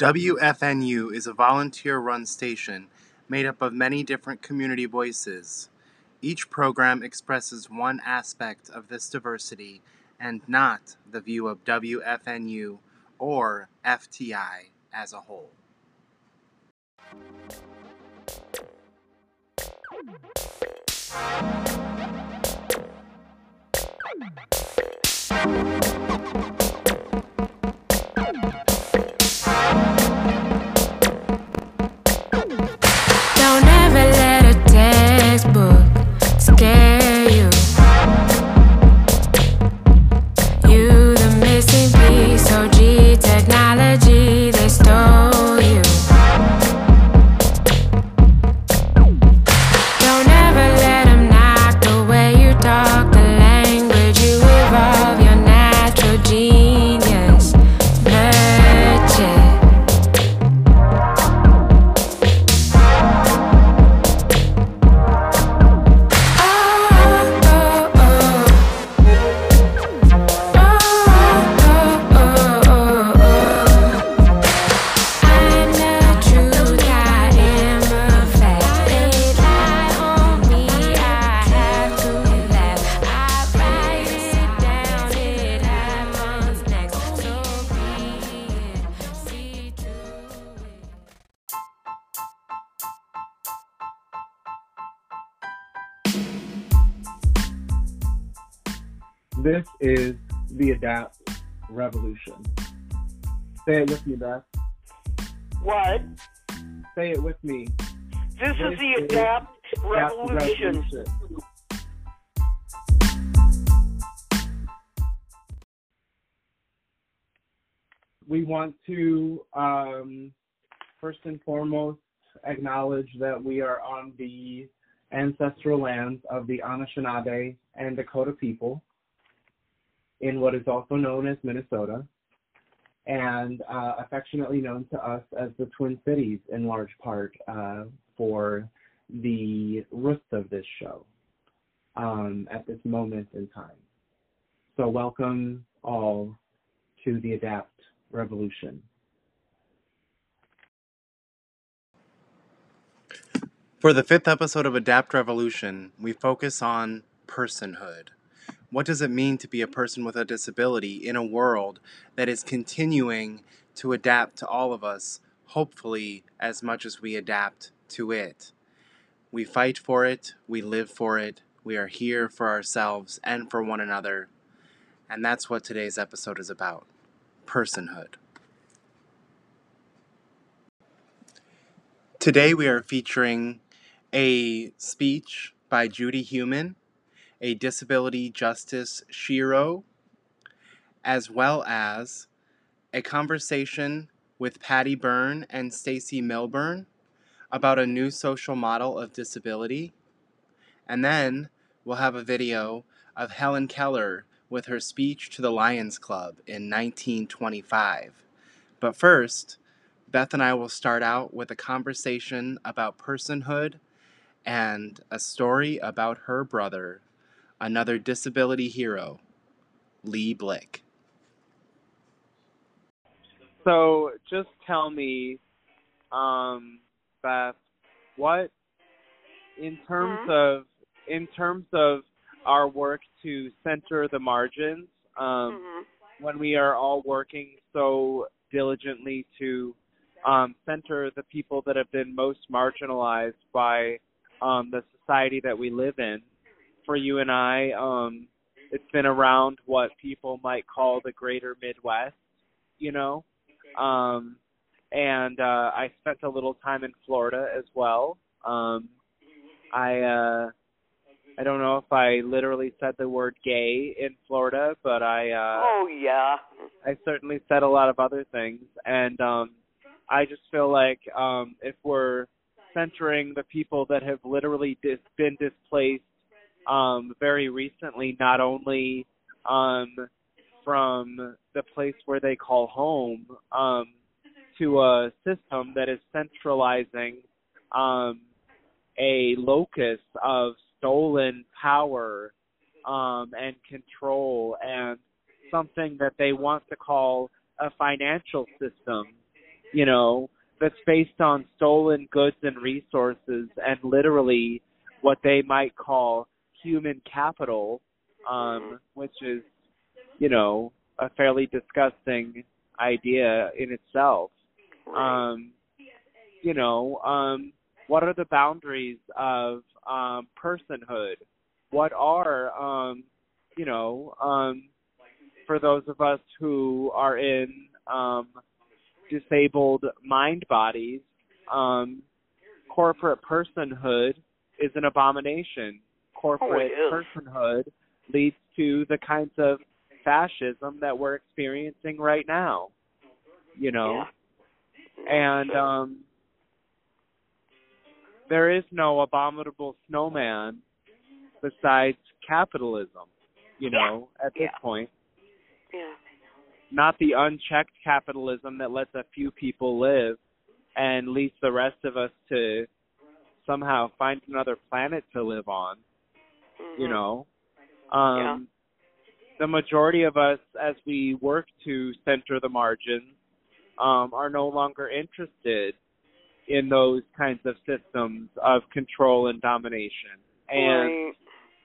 WFNU is a volunteer run station made up of many different community voices. Each program expresses one aspect of this diversity and not the view of WFNU or FTI as a whole. This is the Adapt Revolution. Say it with me, Beth. What? Say it with me. This is the is Adapt Adapt Revolution. We want to um, first and foremost acknowledge that we are on the ancestral lands of the Anishinaabe and Dakota people in what is also known as Minnesota and uh, affectionately known to us as the Twin Cities in large part uh, for the roots of this show um, at this moment in time. So, welcome all to the Adapt Revolution. For the fifth episode of Adapt Revolution, we focus on personhood. What does it mean to be a person with a disability in a world that is continuing to adapt to all of us, hopefully, as much as we adapt to it? We fight for it, we live for it, we are here for ourselves and for one another. And that's what today's episode is about personhood. Today we are featuring a speech by Judy Heumann, a disability justice shero, as well as a conversation with Patty Berne and Stacey Milbern about a new social model of disability. And then we'll have a video of Helen Keller with her speech to the Lions Club in 1925. But first, Beth and I will start out with a conversation about personhood and a story about her brother, another disability hero, Lee Blick. So just tell me, um, Beth, what in terms of in terms of our work to center the margins, um, Mhm. when we are all working so diligently to um, center the people that have been most marginalized by um, the society that we live in. For you and I, um, it's been around what people might call the greater Midwest, you know. Um, and uh, I spent a little time in Florida as well. Um, I uh, I don't know if I literally said the word gay in Florida, but I uh, oh yeah. I certainly said a lot of other things, and um, I just feel like um, if we're centering the people that have literally dis- been displaced um, very recently, not only um, from the place where they call home um, to a system that is centralizing um, a locus of stolen power um, and control and something that they want to call a financial system you know, that's based on stolen goods and resources and literally what they might call human capital, um, which is, you know, a fairly disgusting idea in itself. Um, you know, um, what are the boundaries of um, personhood? What are, um, you know, um, for those of us who are in um, disabled mind bodies, um, corporate personhood is an abomination. Corporate Oh, personhood leads to the kinds of fascism that we're experiencing right now. You know, Yeah. and um there is no abominable snowman besides capitalism you know at this Yeah. point yeah. not the unchecked capitalism that lets a few people live and leaves the rest of us to somehow find another planet to live on you Mhm. know um the majority of us as we work to center the margins um are no longer interested in those kinds of systems of control and domination and Right.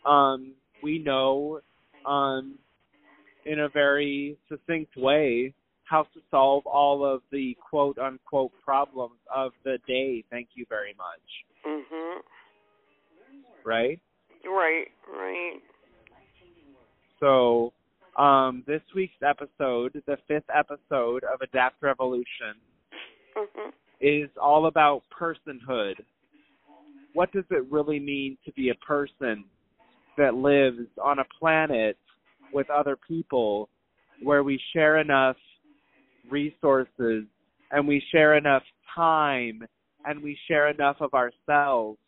um we know um in a very succinct way how to solve all of the quote unquote problems of the day thank you very much Mhm. right Right. Right. So, um, this week's episode, the fifth episode of Adapt Revolution, Mhm. is all about personhood. What does it really mean to be a person that lives on a planet with other people where we share enough resources and we share enough time and we share enough of ourselves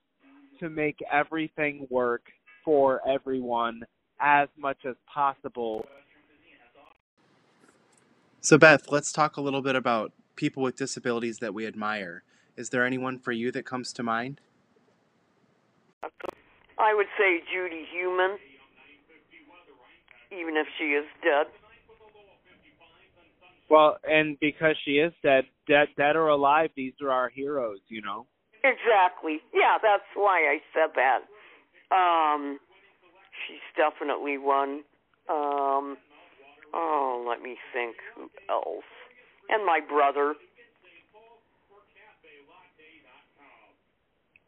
to make everything work for everyone as much as possible. So, Beth, let's talk a little bit about people with disabilities that we admire. Is there anyone for you that comes to mind? I would say Judy Heumann, even if she is dead. Well, and because she is dead, dead, dead or alive, these are our heroes, you know. Exactly. Yeah, that's why I said that. Um, she's definitely one. Um, oh, let me think. Who else? And my brother.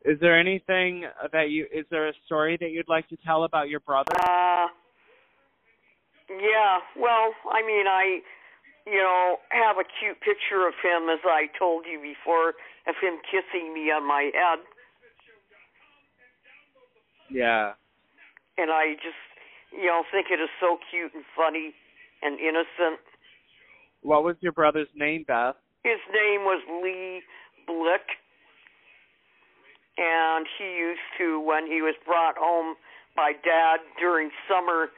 Is there anything that you? Is there a story that you'd like to tell about your brother? Uh, yeah. Well, I mean, I, you know, have a cute picture of him, as I told you before, of him kissing me on my head, Yeah. and I just, you know, think it is so cute and funny and innocent. What was your brother's name, Beth? His name was Lee Blick, and he used to, when he was brought home by Dad during summer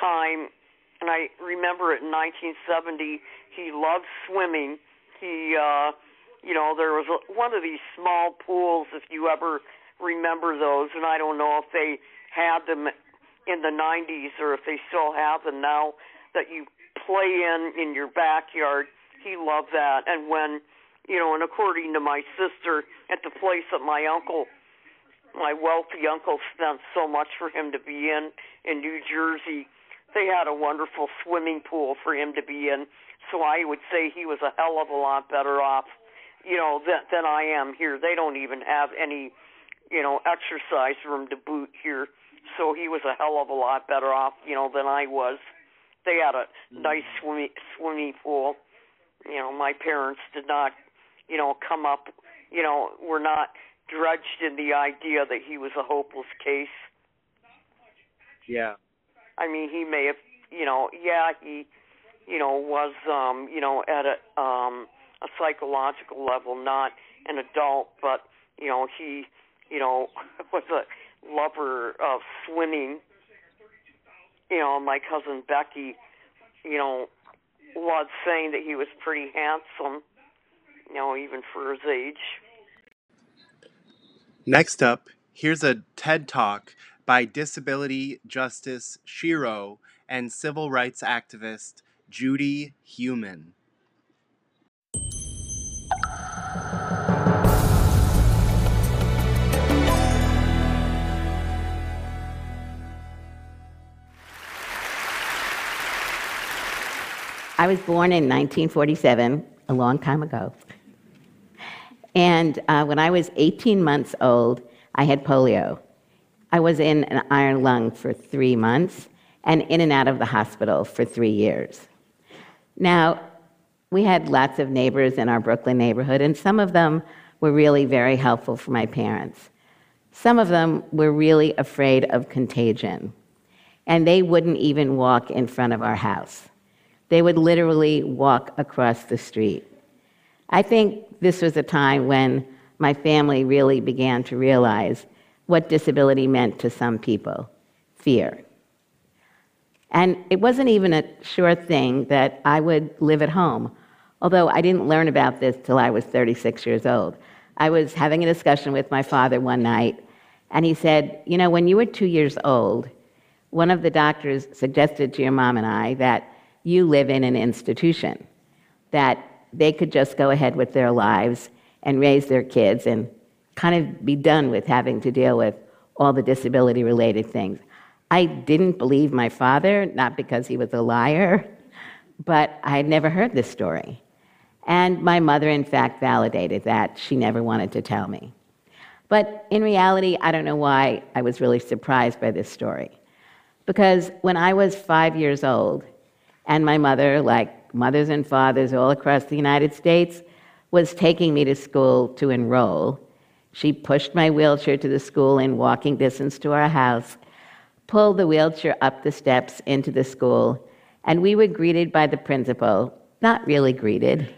time, and I remember it in 1970. He loved swimming. He, uh, you know, there was a, one of these small pools, if you ever remember those, and I don't know if they had them in the 90s or if they still have them now that you play in in your backyard. He loved that, and when you know, and according to my sister, at the place that my uncle, my wealthy uncle, spent so much for him to be in in New Jersey, they had a wonderful swimming pool for him to be in. So I would say he was a hell of a lot better off, you know, than than I am here. They don't even have any, you know, exercise room to boot here. So he was a hell of a lot better off, you know, than I was. They had a mm-hmm. nice swimming swimming pool. You know, my parents did not, you know, come up, you know, were not dredged in the idea that he was a hopeless case. Yeah. I mean, he may have, you know, yeah, he, you know, was, um, you know, at a, um, a psychological level, not an adult, but, you know, he, you know, was a lover of swimming. You know, my cousin Becky, you know, was saying that he was pretty handsome, you know, even for his age. Next up, here's a TED Talk by disability justice shero and civil rights activist Judy Heumann. I was born in 1947, a long time ago. And uh, when I was 18 months old, I had polio. I was in an iron lung for three months and in and out of the hospital for three years. Now, we had lots of neighbors in our Brooklyn neighborhood, and some of them were really very helpful for my parents. Some of them were really afraid of contagion, and they wouldn't even walk in front of our house. They would literally walk across the street. I think this was a time when my family really began to realize what disability meant to some people fear. And it wasn't even a sure thing that I would live at home, although I didn't learn about this till I was 36 years old. I was having a discussion with my father one night, and he said, You know, when you were two years old, one of the doctors suggested to your mom and I that you live in an institution, that they could just go ahead with their lives and raise their kids and kind of be done with having to deal with all the disability related things. I didn't believe my father, not because he was a liar, but I had never heard this story. And my mother, in fact, validated that. She never wanted to tell me. But in reality, I don't know why I was really surprised by this story. Because when I was five years old, and my mother, like mothers and fathers all across the United States, was taking me to school to enroll, she pushed my wheelchair to the school in walking distance to our house, pulled the wheelchair up the steps into the school, and we were greeted by the principal. Not really greeted,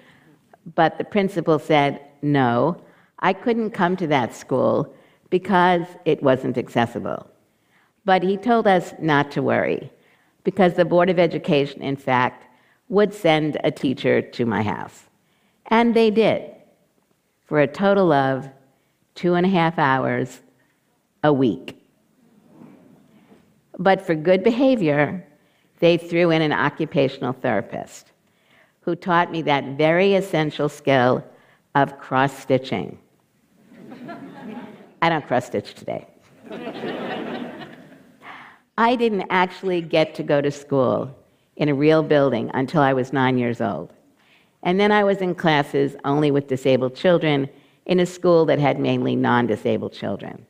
but the principal said, No, I couldn't come to that school because it wasn't accessible. But he told us not to worry, because the Board of Education, in fact, would send a teacher to my house. And they did, for a total of two and a half hours a week. But for good behavior, they threw in an occupational therapist who taught me that very essential skill of cross stitching. I don't cross stitch today. I didn't actually get to go to school in a real building until I was nine years old. And then I was in classes only with disabled children in a school that had mainly non disabled children.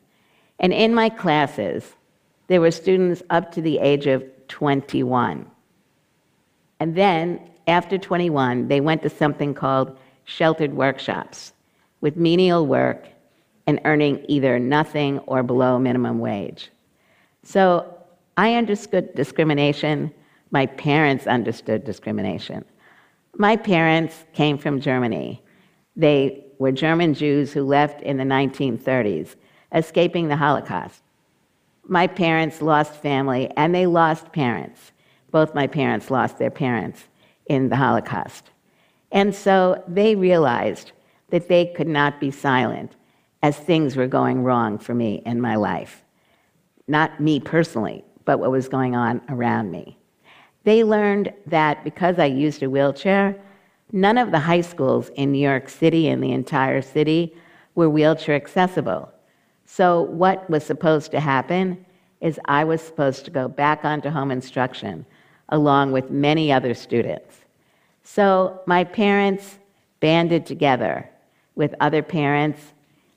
And in my classes, there were students up to the age of 21. And then, after 21, they went to something called sheltered workshops with menial work and earning either nothing or below minimum wage. So I understood discrimination. My parents understood discrimination. My parents came from Germany. They were German Jews who left in the 1930s, escaping the Holocaust. My parents lost family and they lost parents. Both my parents lost their parents in the Holocaust. And so they realized that they could not be silent as things were going wrong for me in my life. Not me personally, but what was going on around me. They learned that because I used a wheelchair, none of the high schools in New York City and the entire city were wheelchair accessible. So, what was supposed to happen is I was supposed to go back onto home instruction along with many other students. So, my parents banded together with other parents.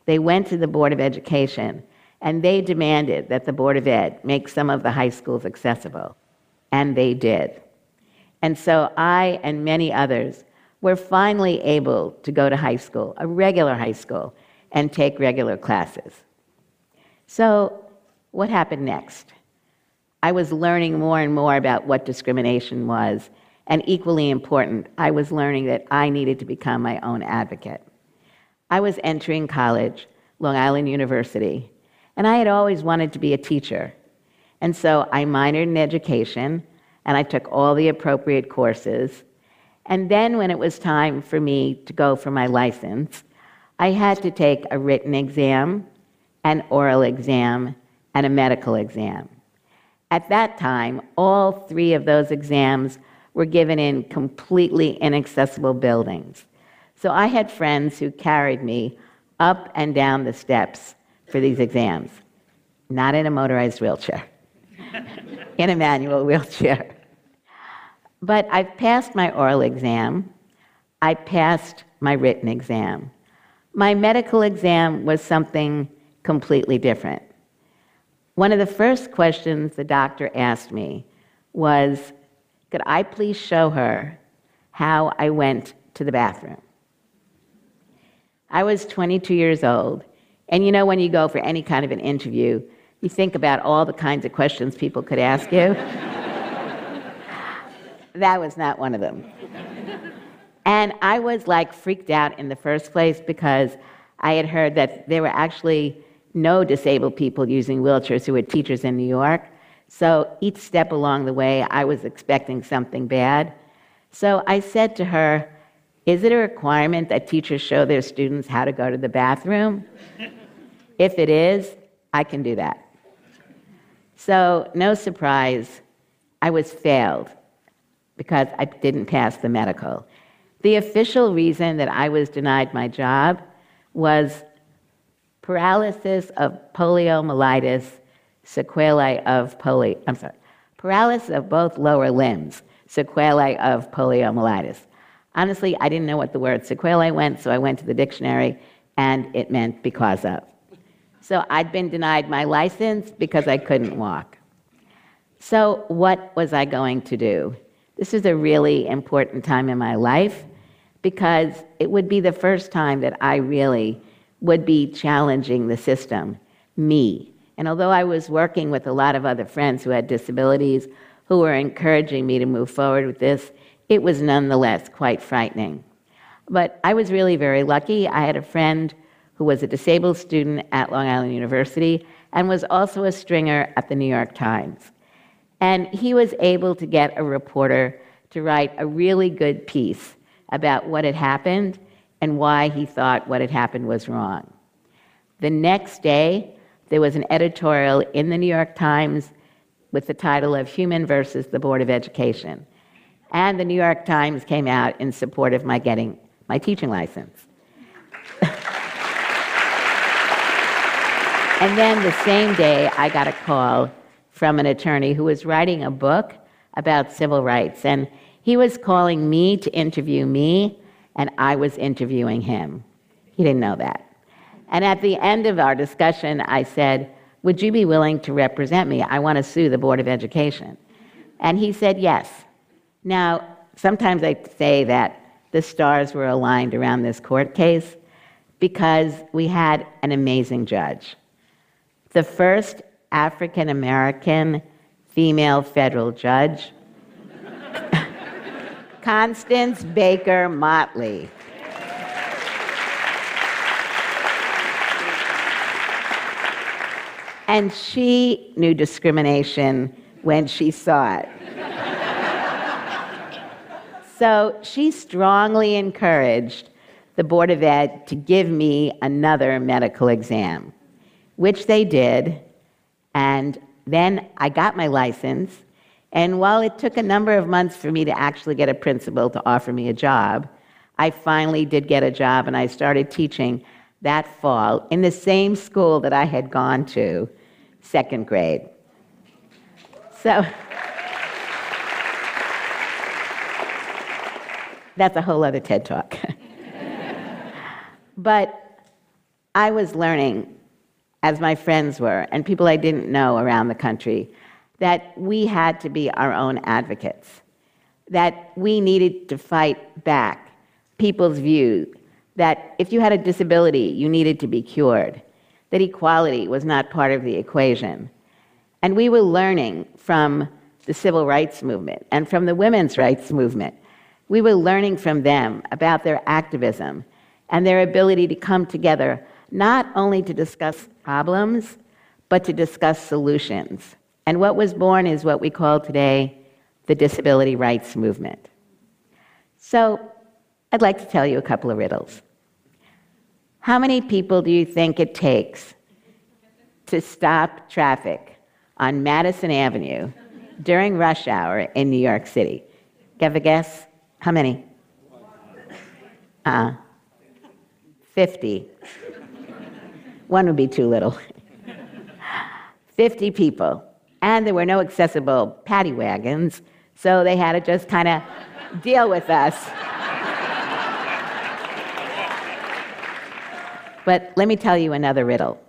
They went to the Board of Education and they demanded that the Board of Ed make some of the high schools accessible. And they did. And so I and many others were finally able to go to high school, a regular high school, and take regular classes. So, what happened next? I was learning more and more about what discrimination was, and equally important, I was learning that I needed to become my own advocate. I was entering college, Long Island University, and I had always wanted to be a teacher. And so I minored in education, and I took all the appropriate courses. And then, when it was time for me to go for my license, I had to take a written exam, an oral exam, and a medical exam. At that time, all three of those exams were given in completely inaccessible buildings. So I had friends who carried me up and down the steps for these exams, not in a motorized wheelchair, in a manual wheelchair. But I've passed my oral exam. I passed my written exam. My medical exam was something completely different. One of the first questions the doctor asked me was Could I please show her how I went to the bathroom? I was 22 years old, and you know, when you go for any kind of an interview, you think about all the kinds of questions people could ask you. that was not one of them. And I was like freaked out in the first place because I had heard that there were actually no disabled people using wheelchairs who were teachers in New York. So each step along the way, I was expecting something bad. So I said to her, Is it a requirement that teachers show their students how to go to the bathroom? if it is, I can do that. So, no surprise, I was failed because I didn't pass the medical. The official reason that I was denied my job was paralysis of poliomyelitis, sequelae of polio, I'm sorry, paralysis of both lower limbs, sequelae of poliomyelitis. Honestly, I didn't know what the word sequelae meant, so I went to the dictionary and it meant because of. So I'd been denied my license because I couldn't walk. So, what was I going to do? This is a really important time in my life because it would be the first time that I really would be challenging the system, me. And although I was working with a lot of other friends who had disabilities who were encouraging me to move forward with this, it was nonetheless quite frightening. But I was really very lucky. I had a friend who was a disabled student at Long Island University and was also a stringer at the New York Times. And he was able to get a reporter to write a really good piece about what had happened and why he thought what had happened was wrong. The next day, there was an editorial in the New York Times with the title of Heumann versus the Board of Education. And the New York Times came out in support of my getting my teaching license. and then the same day, I got a call from an attorney who was writing a book about civil rights. And he was calling me to interview me, and I was interviewing him. He didn't know that. And at the end of our discussion, I said, Would you be willing to represent me? I want to sue the Board of Education. And he said, Yes. Now, sometimes I say that the stars were aligned around this court case because we had an amazing judge. The first African American female federal judge Constance Baker Motley. And she knew discrimination when she saw it. so she strongly encouraged the Board of Ed to give me another medical exam, which they did. And then I got my license and while it took a number of months for me to actually get a principal to offer me a job, I finally did get a job and I started teaching that fall in the same school that I had gone to, second grade. So that's a whole other TED talk. but I was learning, as my friends were, and people I didn't know around the country, that we had to be our own advocates, that we needed to fight back people's view that if you had a disability, you needed to be cured, that equality was not part of the equation. And we were learning from the civil rights movement and from the women's rights movement. We were learning from them about their activism and their ability to come together not only to discuss problems, but to discuss solutions. And what was born is what we call today the disability rights movement. So I'd like to tell you a couple of riddles. How many people do you think it takes to stop traffic on Madison Avenue during rush hour in New York City? Give a guess? How many? Uh, 50. One would be too little. 50 people and there were no accessible paddy wagons, So they had to just kind of deal with us. But let me tell you another riddle.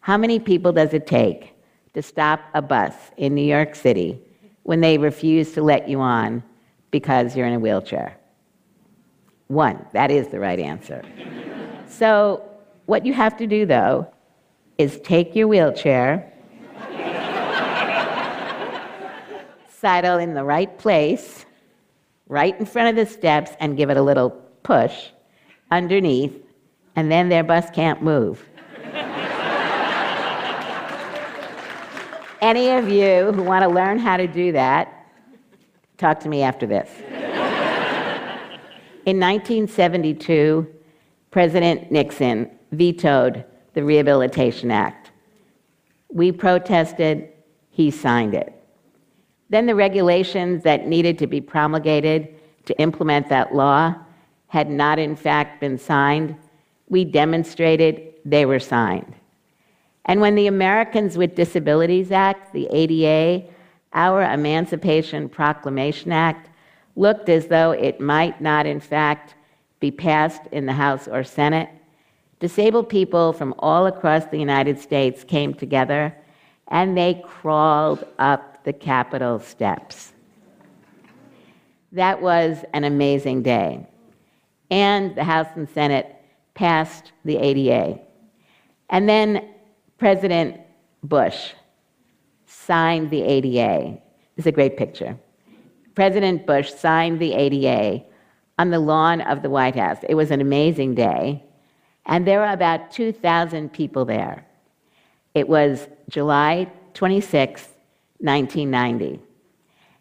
How many people does it take to stop a bus in New York City when they refuse to let you on because you're in a wheelchair? One. That is the right answer. so, what you have to do, though, is take your wheelchair, sidle in the right place, right in front of the steps, and give it a little push underneath, and then their bus can't move. Any of you who want to learn how to do that, talk to me after this. In 1972, President Nixon vetoed the Rehabilitation Act. We protested, he signed it. Then the regulations that needed to be promulgated to implement that law had not, in fact, been signed. We demonstrated they were signed. And when the Americans with Disabilities Act, the ADA, our Emancipation Proclamation Act, looked as though it might not, in fact, be passed in the House or Senate, disabled people from all across the United States came together and they crawled up the Capitol steps. That was an amazing day. And the House and Senate passed the ADA. And then President Bush signed the ADA. It's a great picture. President Bush signed the ADA on the lawn of the White House. It was an amazing day, and there were about 2,000 people there. It was July 26, 1990.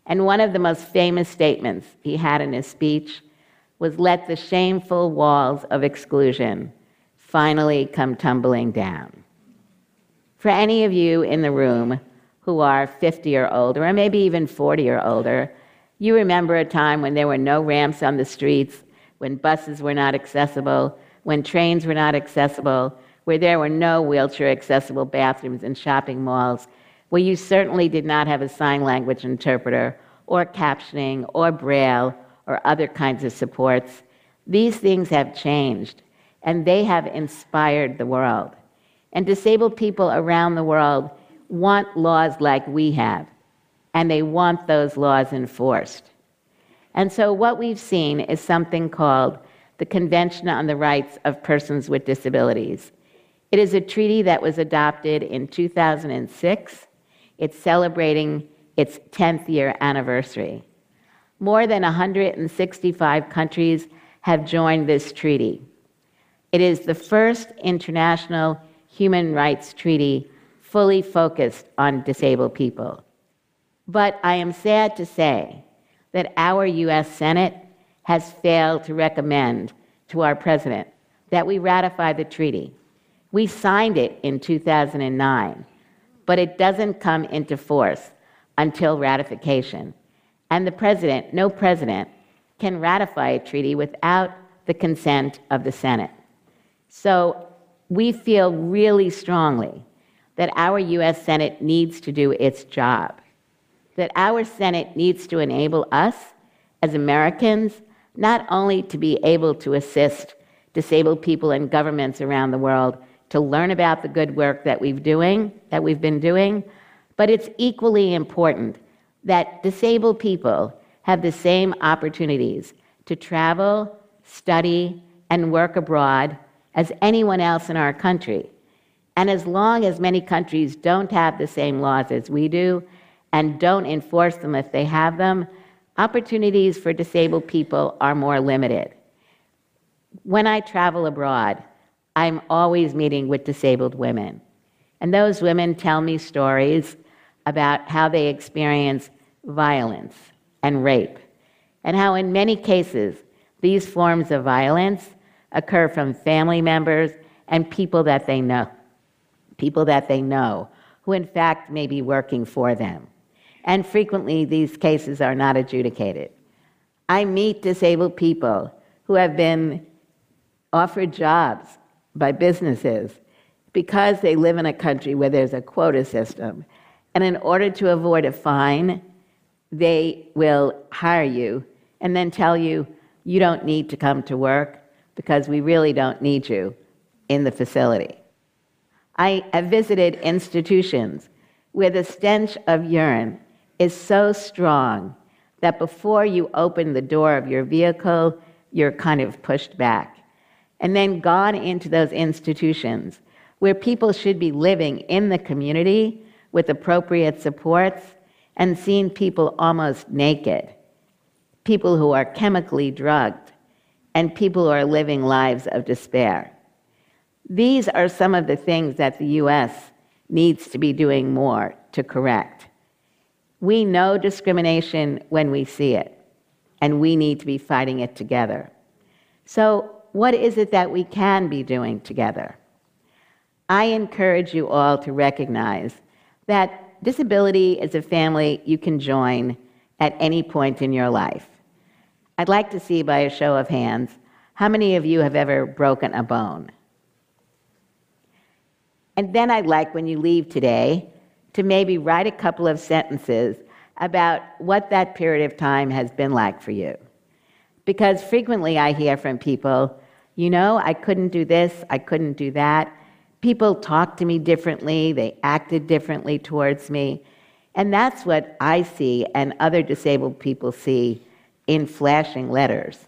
And one of the most famous statements he had in his speech was let the shameful walls of exclusion finally come tumbling down. For any of you in the room who are 50 or older, or maybe even 40 or older, you remember a time when there were no ramps on the streets, when buses were not accessible, when trains were not accessible, where there were no wheelchair accessible bathrooms in shopping malls, where you certainly did not have a sign language interpreter, or captioning, or braille, or other kinds of supports. These things have changed, and they have inspired the world. And disabled people around the world want laws like we have, and they want those laws enforced. And so, what we've seen is something called the Convention on the Rights of Persons with Disabilities. It is a treaty that was adopted in 2006. It's celebrating its 10th year anniversary. More than 165 countries have joined this treaty. It is the first international human rights treaty fully focused on disabled people. But I am sad to say that our US Senate has failed to recommend to our president that we ratify the treaty. We signed it in 2009, but it doesn't come into force until ratification. And the president, no president, can ratify a treaty without the consent of the Senate. So we feel really strongly that our US Senate needs to do its job, that our Senate needs to enable us as Americans not only to be able to assist disabled people and governments around the world to learn about the good work that we've doing that we've been doing but it's equally important that disabled people have the same opportunities to travel study and work abroad as anyone else in our country. And as long as many countries don't have the same laws as we do and don't enforce them if they have them, opportunities for disabled people are more limited. When I travel abroad, I'm always meeting with disabled women. And those women tell me stories about how they experience violence and rape, and how, in many cases, these forms of violence occur from family members and people that they know, people that they know, who in fact may be working for them. And frequently, these cases are not adjudicated. I meet disabled people who have been offered jobs by businesses because they live in a country where there's a quota system. And in order to avoid a fine, they will hire you and then tell you you don't need to come to work because we really don't need you in the facility. I have visited institutions where the stench of urine is so strong that before you open the door of your vehicle, you're kind of pushed back. And then gone into those institutions where people should be living in the community with appropriate supports and seen people almost naked, people who are chemically drugged, and people who are living lives of despair. These are some of the things that the US needs to be doing more to correct. We know discrimination when we see it, and we need to be fighting it together. So, what is it that we can be doing together? I encourage you all to recognize that disability is a family you can join at any point in your life. I'd like to see by a show of hands how many of you have ever broken a bone? And then I'd like, when you leave today, to maybe write a couple of sentences about what that period of time has been like for you. Because frequently I hear from people, you know, I couldn't do this, I couldn't do that. People talked to me differently, they acted differently towards me. And that's what I see and other disabled people see in flashing letters.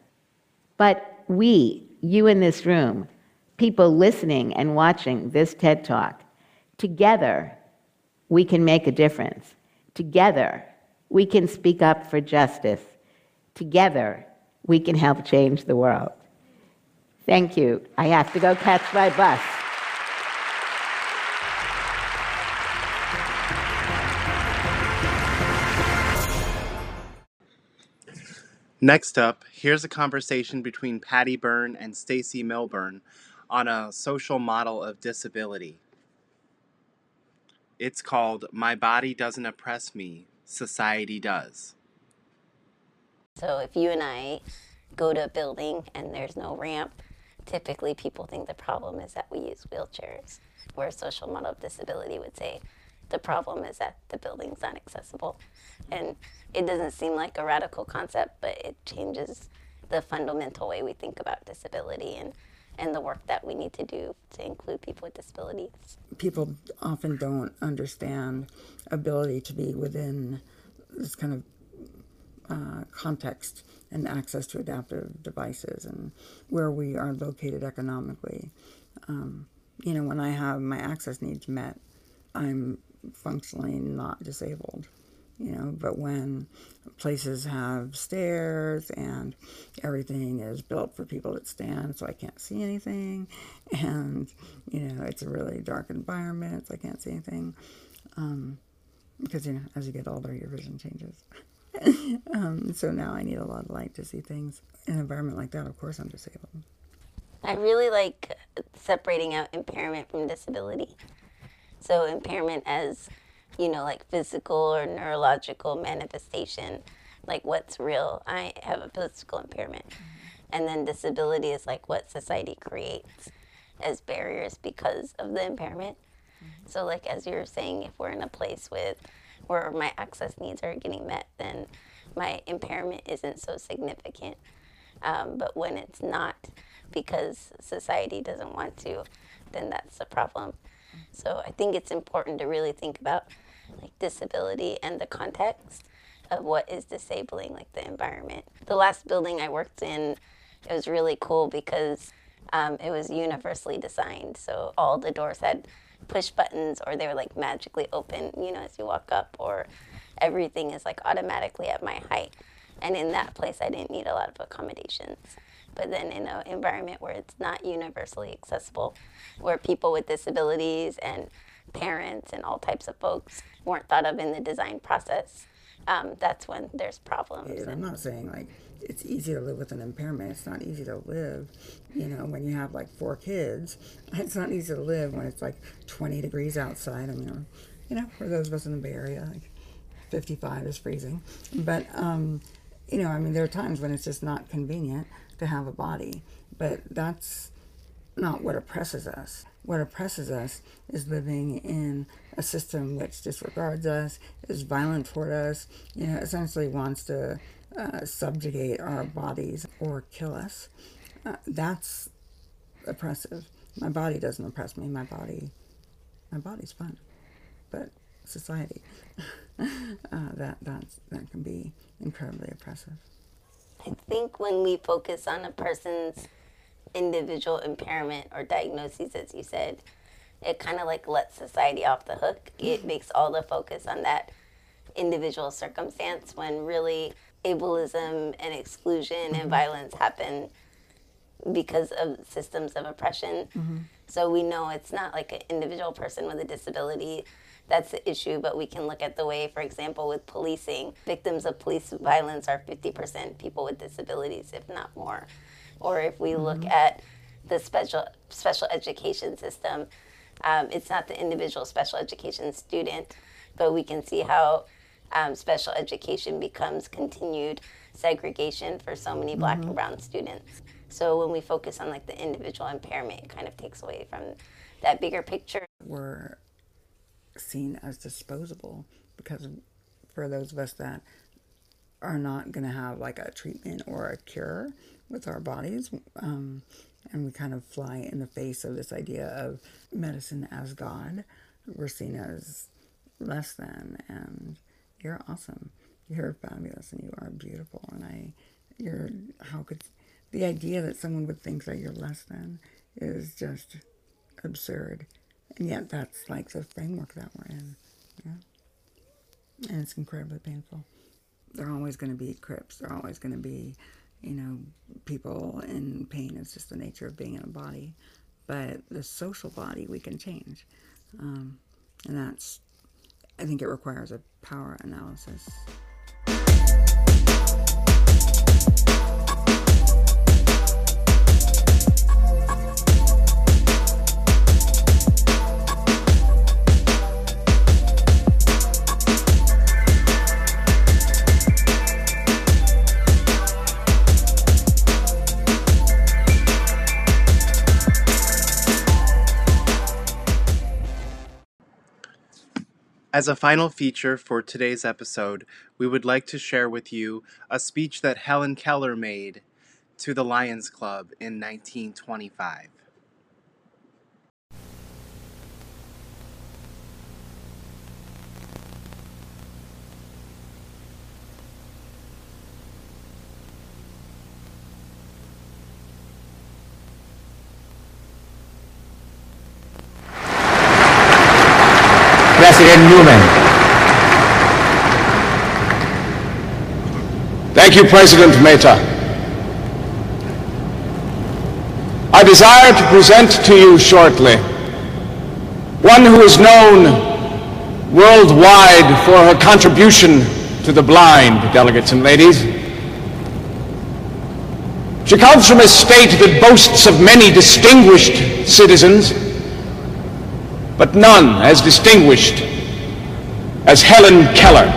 But we, you in this room, people listening and watching this TED Talk, together we can make a difference. Together we can speak up for justice. Together we can help change the world. Thank you. I have to go catch my bus. Next up, here's a conversation between Patty Berne and Stacey Milbern on a social model of disability. It's called My Body Doesn't Oppress Me, Society Does. So if you and I go to a building and there's no ramp, typically people think the problem is that we use wheelchairs, where a social model of disability would say the problem is that the building's not accessible. And it doesn't seem like a radical concept, but it changes the fundamental way we think about disability and, and the work that we need to do to include people with disabilities. People often don't understand ability to be within this kind of uh, context and access to adaptive devices and where we are located economically. Um, you know, when I have my access needs met, I'm functionally not disabled. You know, but when places have stairs and everything is built for people that stand, so I can't see anything, and you know, it's a really dark environment, so I can't see anything. Um, because you know, as you get older, your vision changes. um, so now I need a lot of light to see things. In an environment like that, of course, I'm disabled. I really like separating out impairment from disability. So, impairment as, you know, like physical or neurological manifestation, like what's real. I have a physical impairment. And then disability is like what society creates as barriers because of the impairment. So, like as you were saying, if we're in a place with where my access needs are getting met, then my impairment isn't so significant. Um, but when it's not because society doesn't want to, then that's a problem. So I think it's important to really think about like disability and the context of what is disabling, like the environment. The last building I worked in, it was really cool because um, it was universally designed. So all the doors had push buttons or they were like magically open, you know, as you walk up, or everything is like automatically at my height. And in that place, I didn't need a lot of accommodations. But then in an environment where it's not universally accessible, where people with disabilities and parents and all types of folks weren't thought of in the design process, um, that's when there's problems. I'm not saying like it's easy to live with an impairment. It's not easy to live, you know, when you have like four kids. It's not easy to live when it's like 20 degrees outside. I mean, you know, for those of us in the Bay Area, like 55 is freezing. But, um, you know, I mean, there are times when it's just not convenient to have a body. But that's not what oppresses us. What oppresses us is living in a system which disregards us, is violent toward us, you know, essentially wants to uh, subjugate our bodies or kill us. Uh, that's oppressive. My body doesn't oppress me. My body, my body's fine, but society, uh, that that's, that can be incredibly oppressive. I think when we focus on a person's individual impairment or diagnoses, as you said, it kind of like lets society off the hook. It mm-hmm. makes all the focus on that individual circumstance when really ableism and exclusion and mm-hmm. violence happen because of systems of oppression. Mm-hmm. So we know it's not like an individual person with a disability that's the issue, but we can look at the way, for example, with policing, victims of police violence are 50% people with disabilities, if not more. Or if we look at the special special education system, um, it's not the individual special education student, but we can see how um, special education becomes continued segregation for so many black and brown students. So when we focus on like the individual impairment, it kind of takes away from that bigger picture. We're seen as disposable because for those of us that are not going to have like a treatment or a cure with our bodies, um, and we kind of fly in the face of this idea of medicine as God, we're seen as less than, and you're awesome, you're fabulous, and you are beautiful, and I, you're how could the idea that someone would think that you're less than is just absurd, and yet that's like the framework that we're in, yeah, and it's incredibly painful. There are always going to be crips. There are always going to be, you know, people in pain. It's just the nature of being in a body. But the social body we can change. Um, and that's, I think it requires a power analysis. As a final feature for today's episode, we would like to share with you a speech that Helen Keller made to the Lions Club in 1925. Newman. Thank you, President Mehta. I desire to present to you shortly one who is known worldwide for her contribution to the blind, delegates and ladies. She comes from a state that boasts of many distinguished citizens, but none as distinguished as Helen Keller.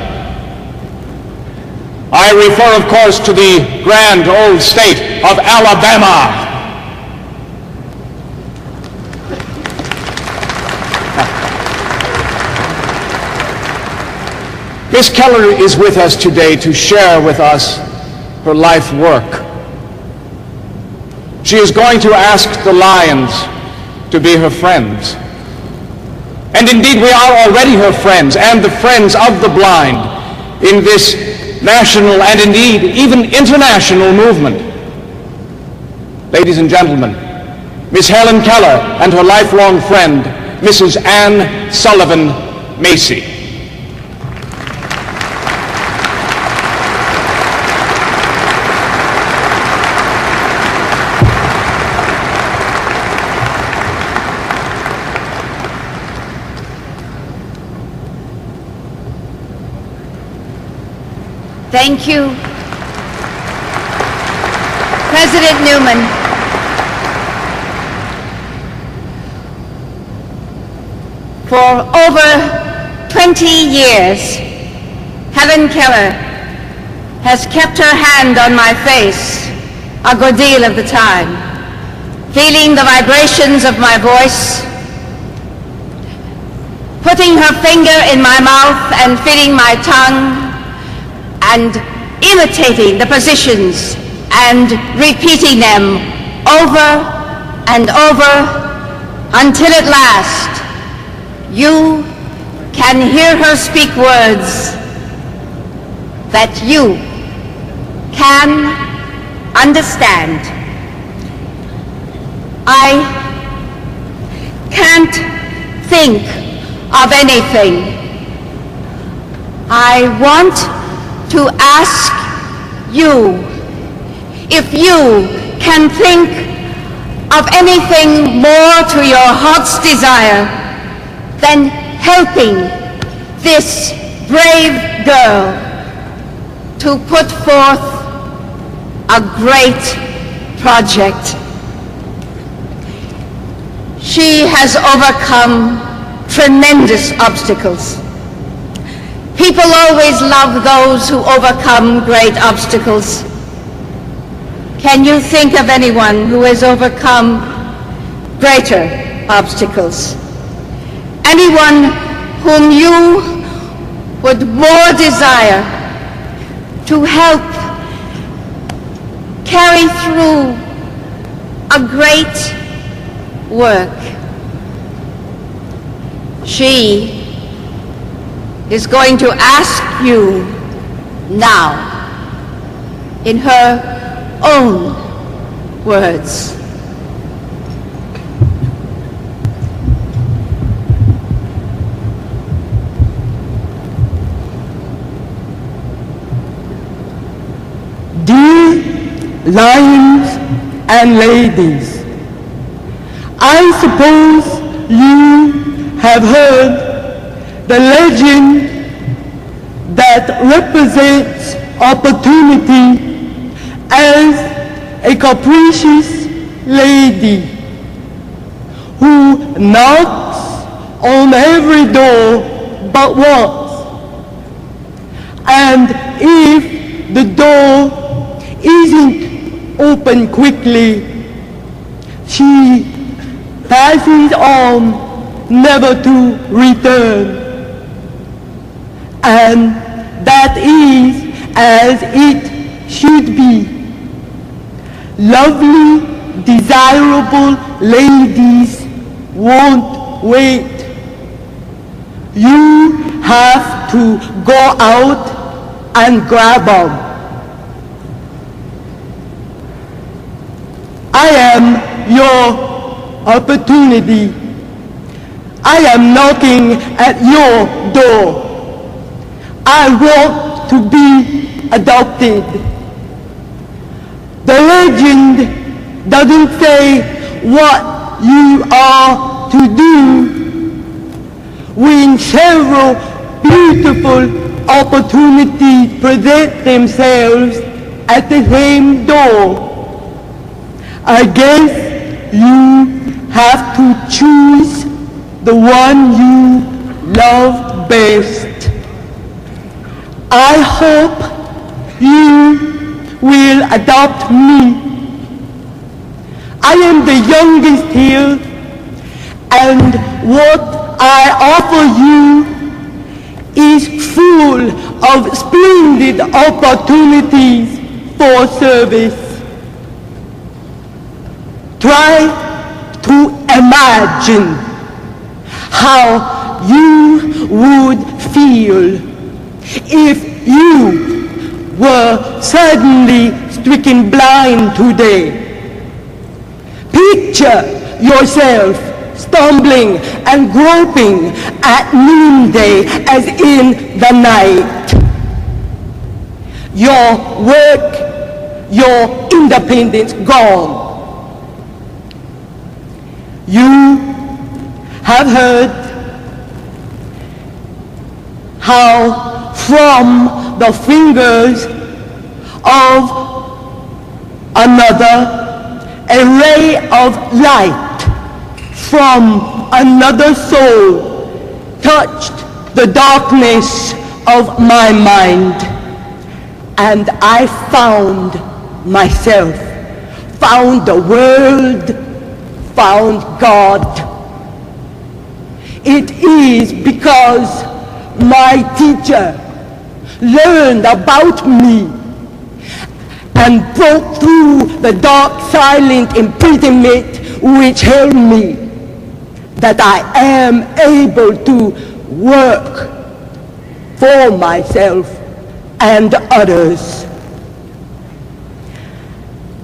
I refer, of course, to the grand old state of Alabama. Miss Keller is with us today to share with us her life work. She is going to ask the Lions to be her friends. And indeed, we are already her friends and the friends of the blind in this national and indeed even international movement. Ladies and gentlemen, Miss Helen Keller and her lifelong friend, Mrs. Anne Sullivan Macy. Thank you, President Newman. For over 20 years, Helen Keller has kept her hand on my face a good deal of the time. feeling the vibrations of my voice, putting her finger in my mouth and feeling my tongue, and imitating the positions and repeating them over and over until at last you can hear her speak words that you can understand. I can't think of anything. I want to ask you if you can think of anything more to your heart's desire than helping this brave girl to put forth a great project. She has overcome tremendous obstacles. People always love those who overcome great obstacles. Can you think of anyone who has overcome greater obstacles? Anyone whom you would more desire to help carry through a great work? She is going to ask you now in her own words. Dear lions and ladies, I suppose you have heard the legend that represents opportunity as a capricious lady who knocks on every door but once. And if the door isn't open quickly, she passes on never to return. And that is as it should be. Lovely, desirable ladies won't wait. You have to go out and grab them. I am your opportunity. I am knocking at your door. I want to be adopted. The legend doesn't say what you are to do when several beautiful opportunities present themselves at the same door. I guess you have to choose the one you love best. I hope you will adopt me. I am the youngest here, and what I offer you is full of splendid opportunities for service. Try to imagine how you would feel if you were suddenly stricken blind today. Picture yourself stumbling and groping at noonday as in the night. Your work, your independence gone. You have heard how from the fingers of another a ray of light from another soul touched the darkness of my mind and I found myself, found the world found God. It is because my teacher learned about me and broke through the dark silent imprisonment which held me that I am able to work for myself and others.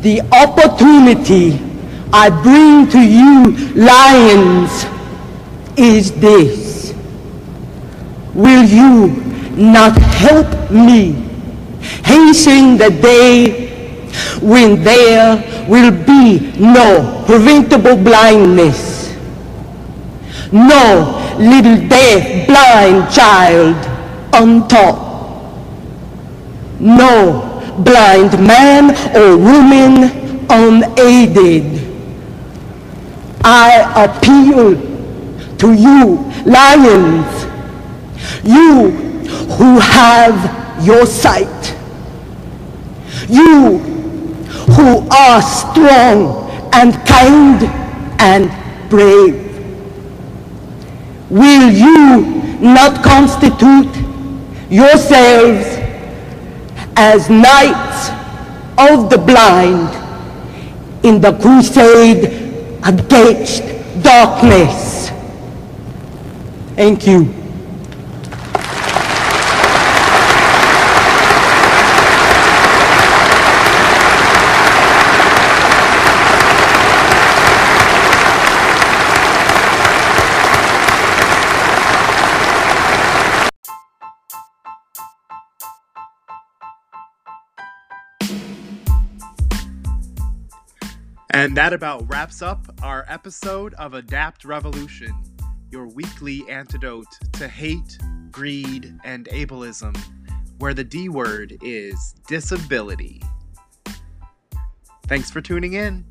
The opportunity I bring to you, lions, is this. Will you not help me hasten the day when there will be no preventable blindness, no little deaf blind child untaught, no blind man or woman unaided. I appeal to you, lions, you who have your sight, you who are strong and kind and brave. Will you not constitute yourselves as knights of the blind in the crusade against darkness? Thank you. And that about wraps up our episode of Adapt Revolution, your weekly antidote to hate, greed, and ableism, where the D word is disability. Thanks for tuning in.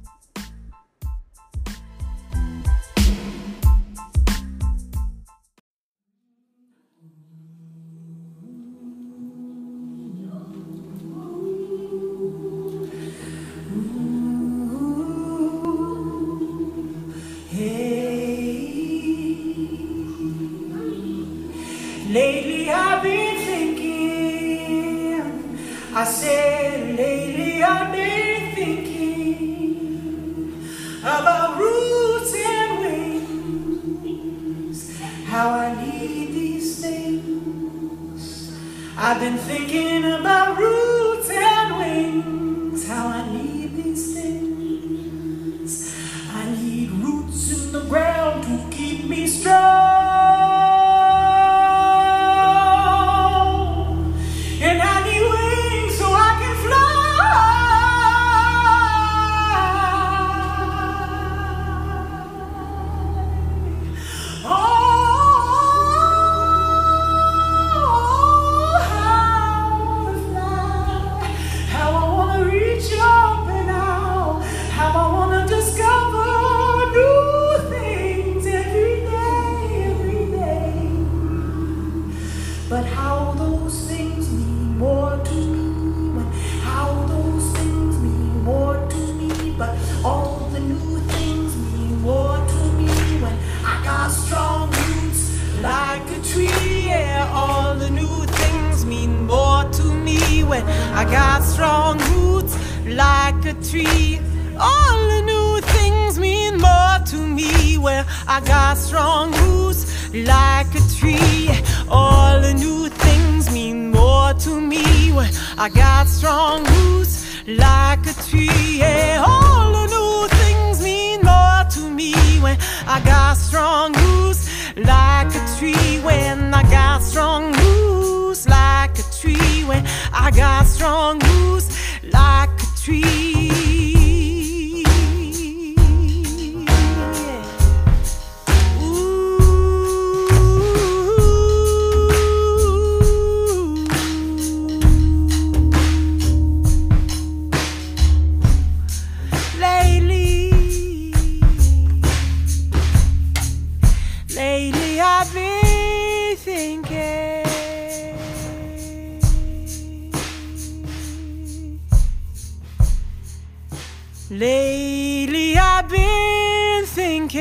Lately I've been thinking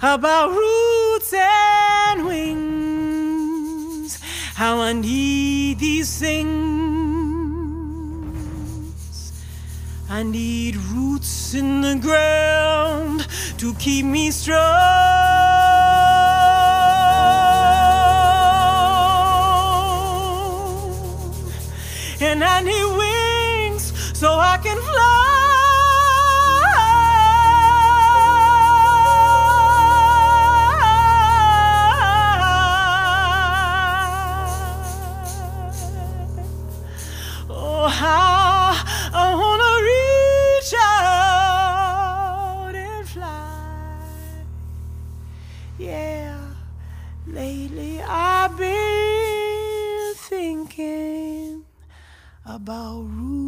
about roots and wings, how I need these things. I need roots in the ground to keep me strong. And wings so I can fly. About roots